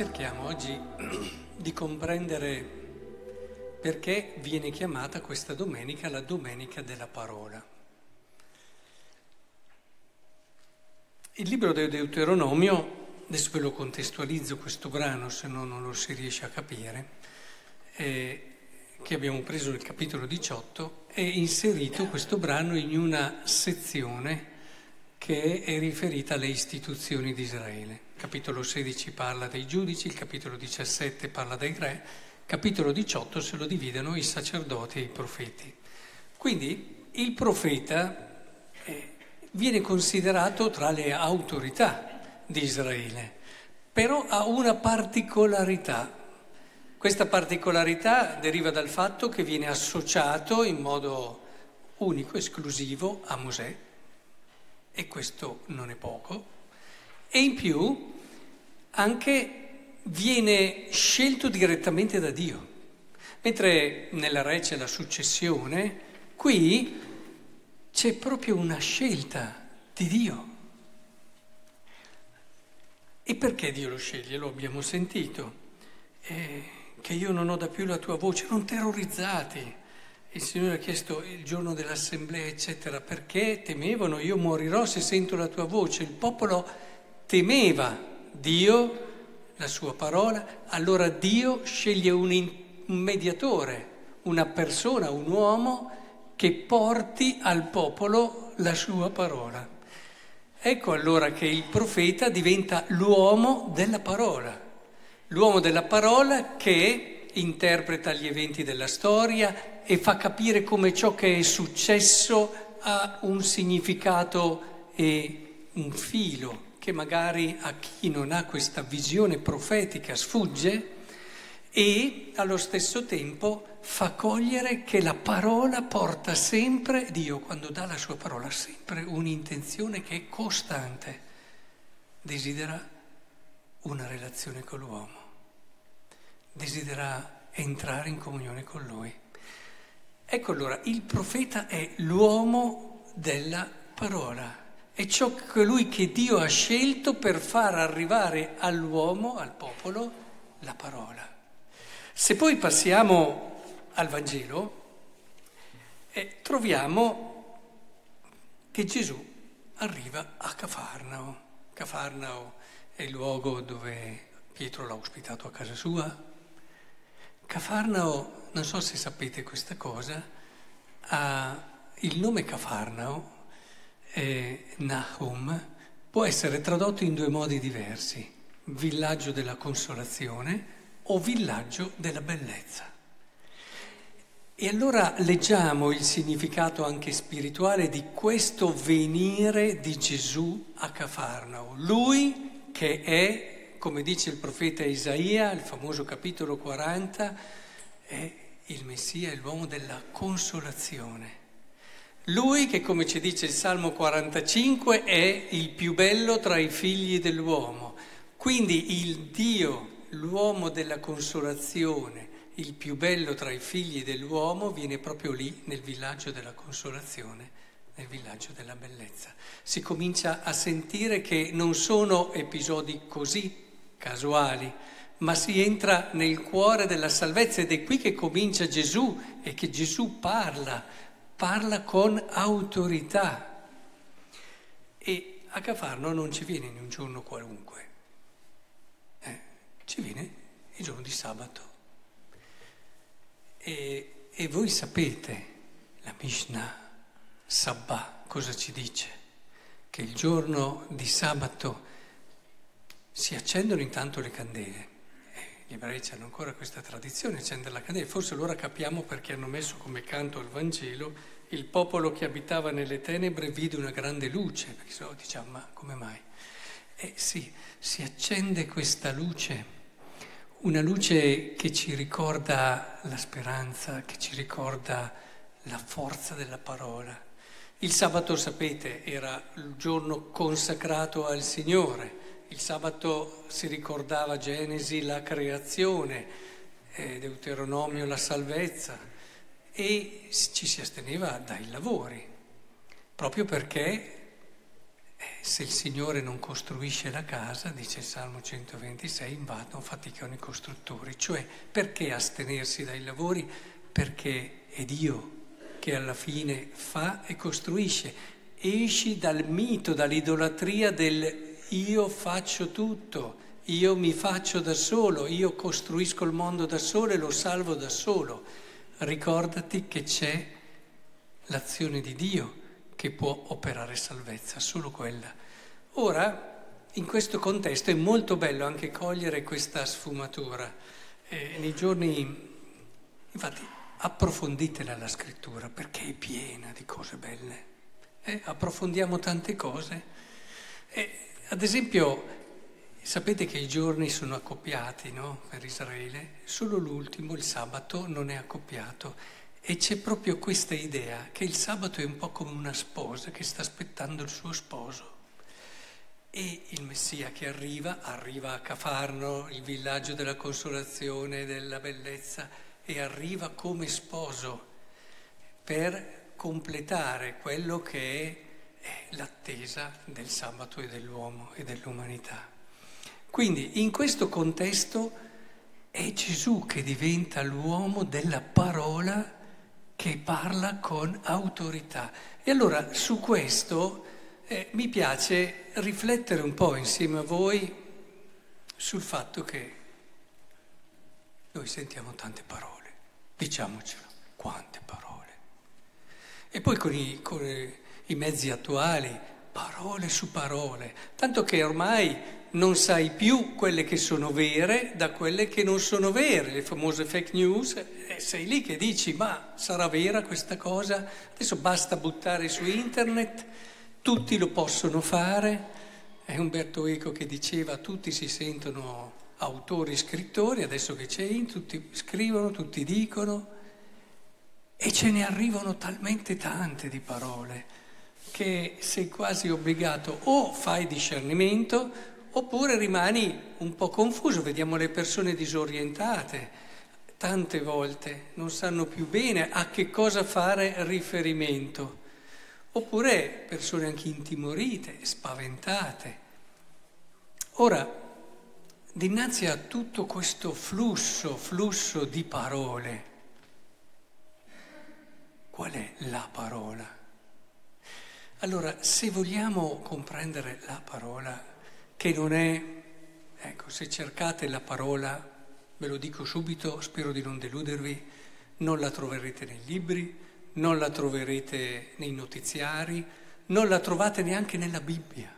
cerchiamo oggi di comprendere perché viene chiamata questa domenica la domenica della parola. Il libro del Deuteronomio, adesso ve lo contestualizzo questo brano, se no non lo si riesce a capire, eh, che abbiamo preso nel capitolo 18, è inserito questo brano in una sezione che è riferita alle istituzioni di Israele. Il capitolo 16 parla dei giudici, il capitolo 17 parla dei re, il capitolo 18 se lo dividono i sacerdoti e i profeti. Quindi il profeta eh, viene considerato tra le autorità di Israele, però ha una particolarità. Questa particolarità deriva dal fatto che viene associato in modo unico, esclusivo a Mosè, e questo non è poco, e in più anche viene scelto direttamente da Dio. Mentre nella re c'è la successione, qui c'è proprio una scelta di Dio. E perché Dio lo sceglie? Lo abbiamo sentito. Eh, che io non ho da più la tua voce, non terrorizzati. Il Signore ha chiesto il giorno dell'assemblea, eccetera, perché temevano, io morirò se sento la tua voce. Il popolo temeva Dio, la sua parola, allora Dio sceglie un, in, un mediatore, una persona, un uomo che porti al popolo la sua parola. Ecco allora che il profeta diventa l'uomo della parola, l'uomo della parola che interpreta gli eventi della storia e fa capire come ciò che è successo ha un significato e un filo che magari a chi non ha questa visione profetica sfugge e allo stesso tempo fa cogliere che la parola porta sempre, Dio quando dà la sua parola, sempre un'intenzione che è costante, desidera una relazione con l'uomo desidera entrare in comunione con lui. Ecco allora, il profeta è l'uomo della parola, è ciò che lui che Dio ha scelto per far arrivare all'uomo, al popolo, la parola. Se poi passiamo al Vangelo, eh, troviamo che Gesù arriva a Cafarnao. Cafarnao è il luogo dove Pietro l'ha ospitato a casa sua, Cafarnao, non so se sapete questa cosa, ha il nome Cafarnao, eh, Nahum, può essere tradotto in due modi diversi, villaggio della consolazione o villaggio della bellezza. E allora leggiamo il significato anche spirituale di questo venire di Gesù a Cafarnao. Lui che è come dice il profeta Isaia, il famoso capitolo 40, è il Messia, è l'uomo della consolazione. Lui che, come ci dice il Salmo 45, è il più bello tra i figli dell'uomo. Quindi il Dio, l'uomo della consolazione, il più bello tra i figli dell'uomo, viene proprio lì nel villaggio della consolazione, nel villaggio della bellezza. Si comincia a sentire che non sono episodi così casuali, ma si entra nel cuore della salvezza ed è qui che comincia Gesù e che Gesù parla, parla con autorità. E a Cafarno non ci viene in un giorno qualunque, eh, ci viene il giorno di sabato. E, e voi sapete, la Mishnah Sabba cosa ci dice? Che il giorno di sabato si accendono intanto le candele. Eh, gli ebrei hanno ancora questa tradizione, accendere la candela. Forse allora capiamo perché hanno messo come canto al Vangelo il popolo che abitava nelle tenebre vide una grande luce, perché se no diciamo ma come mai? Eh sì, si accende questa luce, una luce che ci ricorda la speranza, che ci ricorda la forza della parola. Il sabato, sapete, era il giorno consacrato al Signore il sabato si ricordava Genesi la creazione, eh, Deuteronomio la salvezza e ci si asteneva dai lavori, proprio perché eh, se il Signore non costruisce la casa, dice il Salmo 126, invadono faticano i costruttori. Cioè, perché astenersi dai lavori? Perché è Dio che alla fine fa e costruisce. Esci dal mito, dall'idolatria del io faccio tutto, io mi faccio da solo, io costruisco il mondo da solo e lo salvo da solo. Ricordati che c'è l'azione di Dio che può operare salvezza, solo quella. Ora, in questo contesto è molto bello anche cogliere questa sfumatura. Eh, nei giorni, infatti, approfonditela la scrittura perché è piena di cose belle. Eh, approfondiamo tante cose. Eh, ad esempio, sapete che i giorni sono accoppiati no? per Israele, solo l'ultimo, il sabato, non è accoppiato e c'è proprio questa idea che il sabato è un po' come una sposa che sta aspettando il suo sposo. E il Messia che arriva, arriva a Cafarno, il villaggio della consolazione, della bellezza, e arriva come sposo per completare quello che è l'attesa del sabato e dell'uomo e dell'umanità. Quindi in questo contesto è Gesù che diventa l'uomo della parola che parla con autorità. E allora su questo eh, mi piace riflettere un po' insieme a voi sul fatto che noi sentiamo tante parole, diciamocelo, quante parole. E poi con i, con i mezzi attuali, parole su parole, tanto che ormai non sai più quelle che sono vere da quelle che non sono vere, le famose fake news, e sei lì che dici ma sarà vera questa cosa? Adesso basta buttare su internet, tutti lo possono fare. È Umberto Eco che diceva tutti si sentono autori, scrittori, adesso che c'è in, tutti scrivono, tutti dicono e ce ne arrivano talmente tante di parole che sei quasi obbligato o fai discernimento oppure rimani un po' confuso, vediamo le persone disorientate, tante volte non sanno più bene a che cosa fare riferimento, oppure persone anche intimorite, spaventate. Ora, dinanzi a tutto questo flusso, flusso di parole, qual è la parola? Allora, se vogliamo comprendere la parola, che non è, ecco, se cercate la parola, ve lo dico subito, spero di non deludervi, non la troverete nei libri, non la troverete nei notiziari, non la trovate neanche nella Bibbia.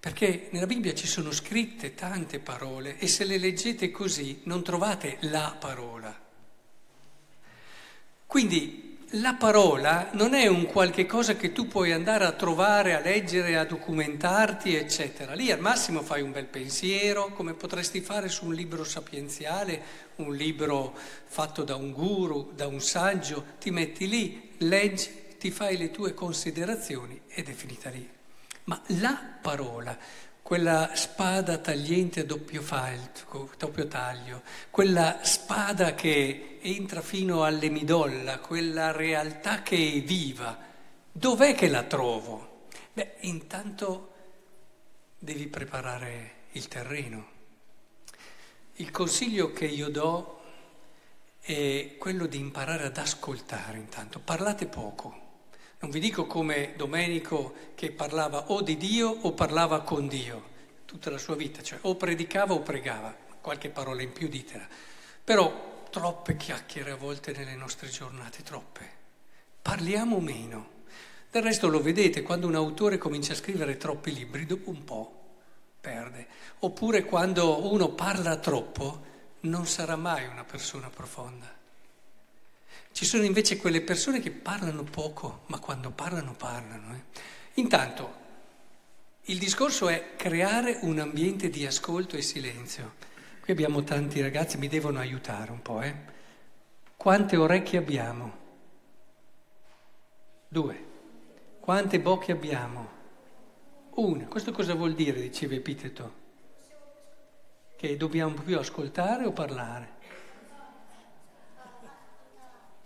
Perché nella Bibbia ci sono scritte tante parole e se le leggete così non trovate la parola. Quindi la parola non è un qualche cosa che tu puoi andare a trovare, a leggere, a documentarti, eccetera. Lì al massimo fai un bel pensiero, come potresti fare su un libro sapienziale, un libro fatto da un guru, da un saggio, ti metti lì, leggi, ti fai le tue considerazioni ed è finita lì. Ma la parola, quella spada tagliente a doppio, falco, doppio taglio, quella spada che entra fino all'emidolla, quella realtà che è viva, dov'è che la trovo? Beh, intanto devi preparare il terreno. Il consiglio che io do è quello di imparare ad ascoltare intanto. Parlate poco. Non vi dico come Domenico che parlava o di Dio o parlava con Dio tutta la sua vita, cioè o predicava o pregava, qualche parola in più ditela. Però troppe chiacchiere a volte nelle nostre giornate, troppe. Parliamo meno. Del resto lo vedete, quando un autore comincia a scrivere troppi libri, dopo un po' perde. Oppure quando uno parla troppo, non sarà mai una persona profonda. Ci sono invece quelle persone che parlano poco, ma quando parlano parlano. Eh. Intanto, il discorso è creare un ambiente di ascolto e silenzio. Qui abbiamo tanti ragazzi, mi devono aiutare un po', eh. Quante orecchie abbiamo? Due. Quante bocche abbiamo? Una. Questo cosa vuol dire, diceva Epiteto? Che dobbiamo più ascoltare o parlare?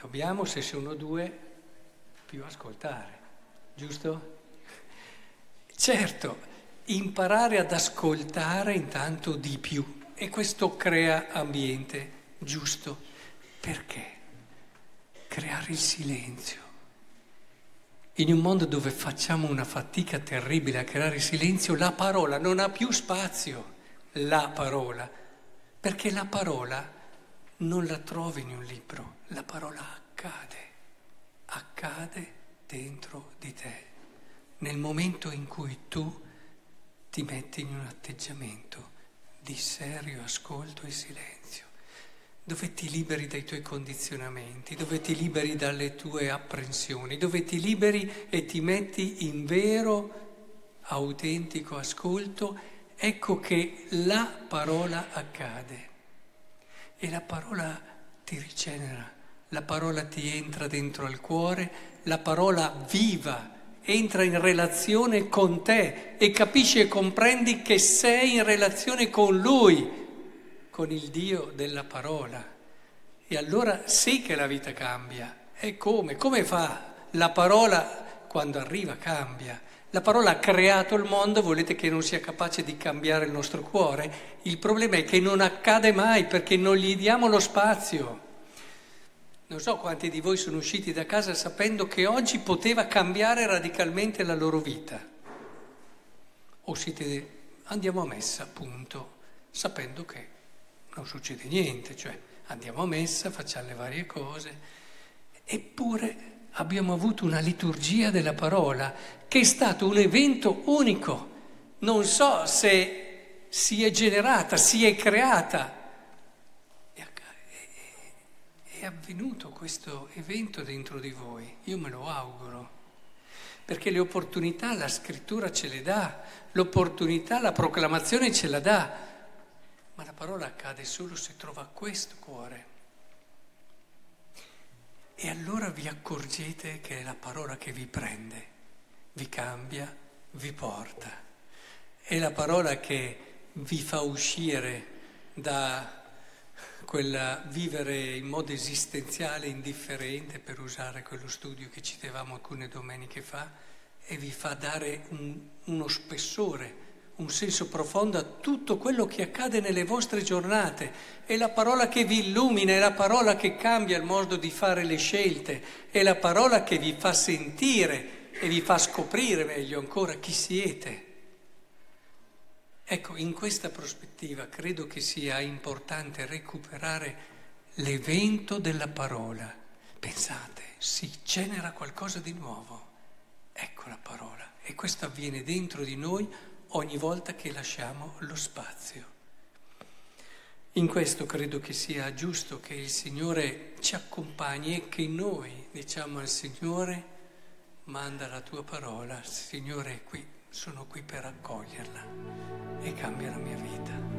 Dobbiamo, se sono due, più ascoltare, giusto? Certo, imparare ad ascoltare intanto di più e questo crea ambiente giusto. Perché? Creare il silenzio. In un mondo dove facciamo una fatica terribile a creare il silenzio, la parola non ha più spazio, la parola, perché la parola non la trovi in un libro, la parola accade, accade dentro di te, nel momento in cui tu ti metti in un atteggiamento di serio ascolto e silenzio, dove ti liberi dai tuoi condizionamenti, dove ti liberi dalle tue apprensioni, dove ti liberi e ti metti in vero, autentico ascolto, ecco che la parola accade. E la parola ti rigenera, la parola ti entra dentro al cuore, la parola viva entra in relazione con te e capisci e comprendi che sei in relazione con Lui, con il Dio della parola. E allora sì che la vita cambia. E come? Come fa? La parola quando arriva cambia. La parola ha creato il mondo, volete che non sia capace di cambiare il nostro cuore? Il problema è che non accade mai perché non gli diamo lo spazio. Non so quanti di voi sono usciti da casa sapendo che oggi poteva cambiare radicalmente la loro vita. O siete, andiamo a messa, appunto, sapendo che non succede niente, cioè andiamo a messa, facciamo le varie cose. Eppure abbiamo avuto una liturgia della parola che è stato un evento unico. Non so se si è generata, si è creata. È avvenuto questo evento dentro di voi, io me lo auguro, perché le opportunità la scrittura ce le dà, l'opportunità la proclamazione ce la dà, ma la parola accade solo se trova questo cuore. E allora vi accorgete che è la parola che vi prende, vi cambia, vi porta. È la parola che vi fa uscire da quel vivere in modo esistenziale indifferente, per usare quello studio che citavamo alcune domeniche fa, e vi fa dare un, uno spessore un senso profondo a tutto quello che accade nelle vostre giornate. È la parola che vi illumina, è la parola che cambia il modo di fare le scelte, è la parola che vi fa sentire e vi fa scoprire meglio ancora chi siete. Ecco, in questa prospettiva credo che sia importante recuperare l'evento della parola. Pensate, si genera qualcosa di nuovo. Ecco la parola. E questo avviene dentro di noi ogni volta che lasciamo lo spazio. In questo credo che sia giusto che il Signore ci accompagni e che noi diciamo al Signore, manda la tua parola, Signore è qui, sono qui per accoglierla e cambia la mia vita.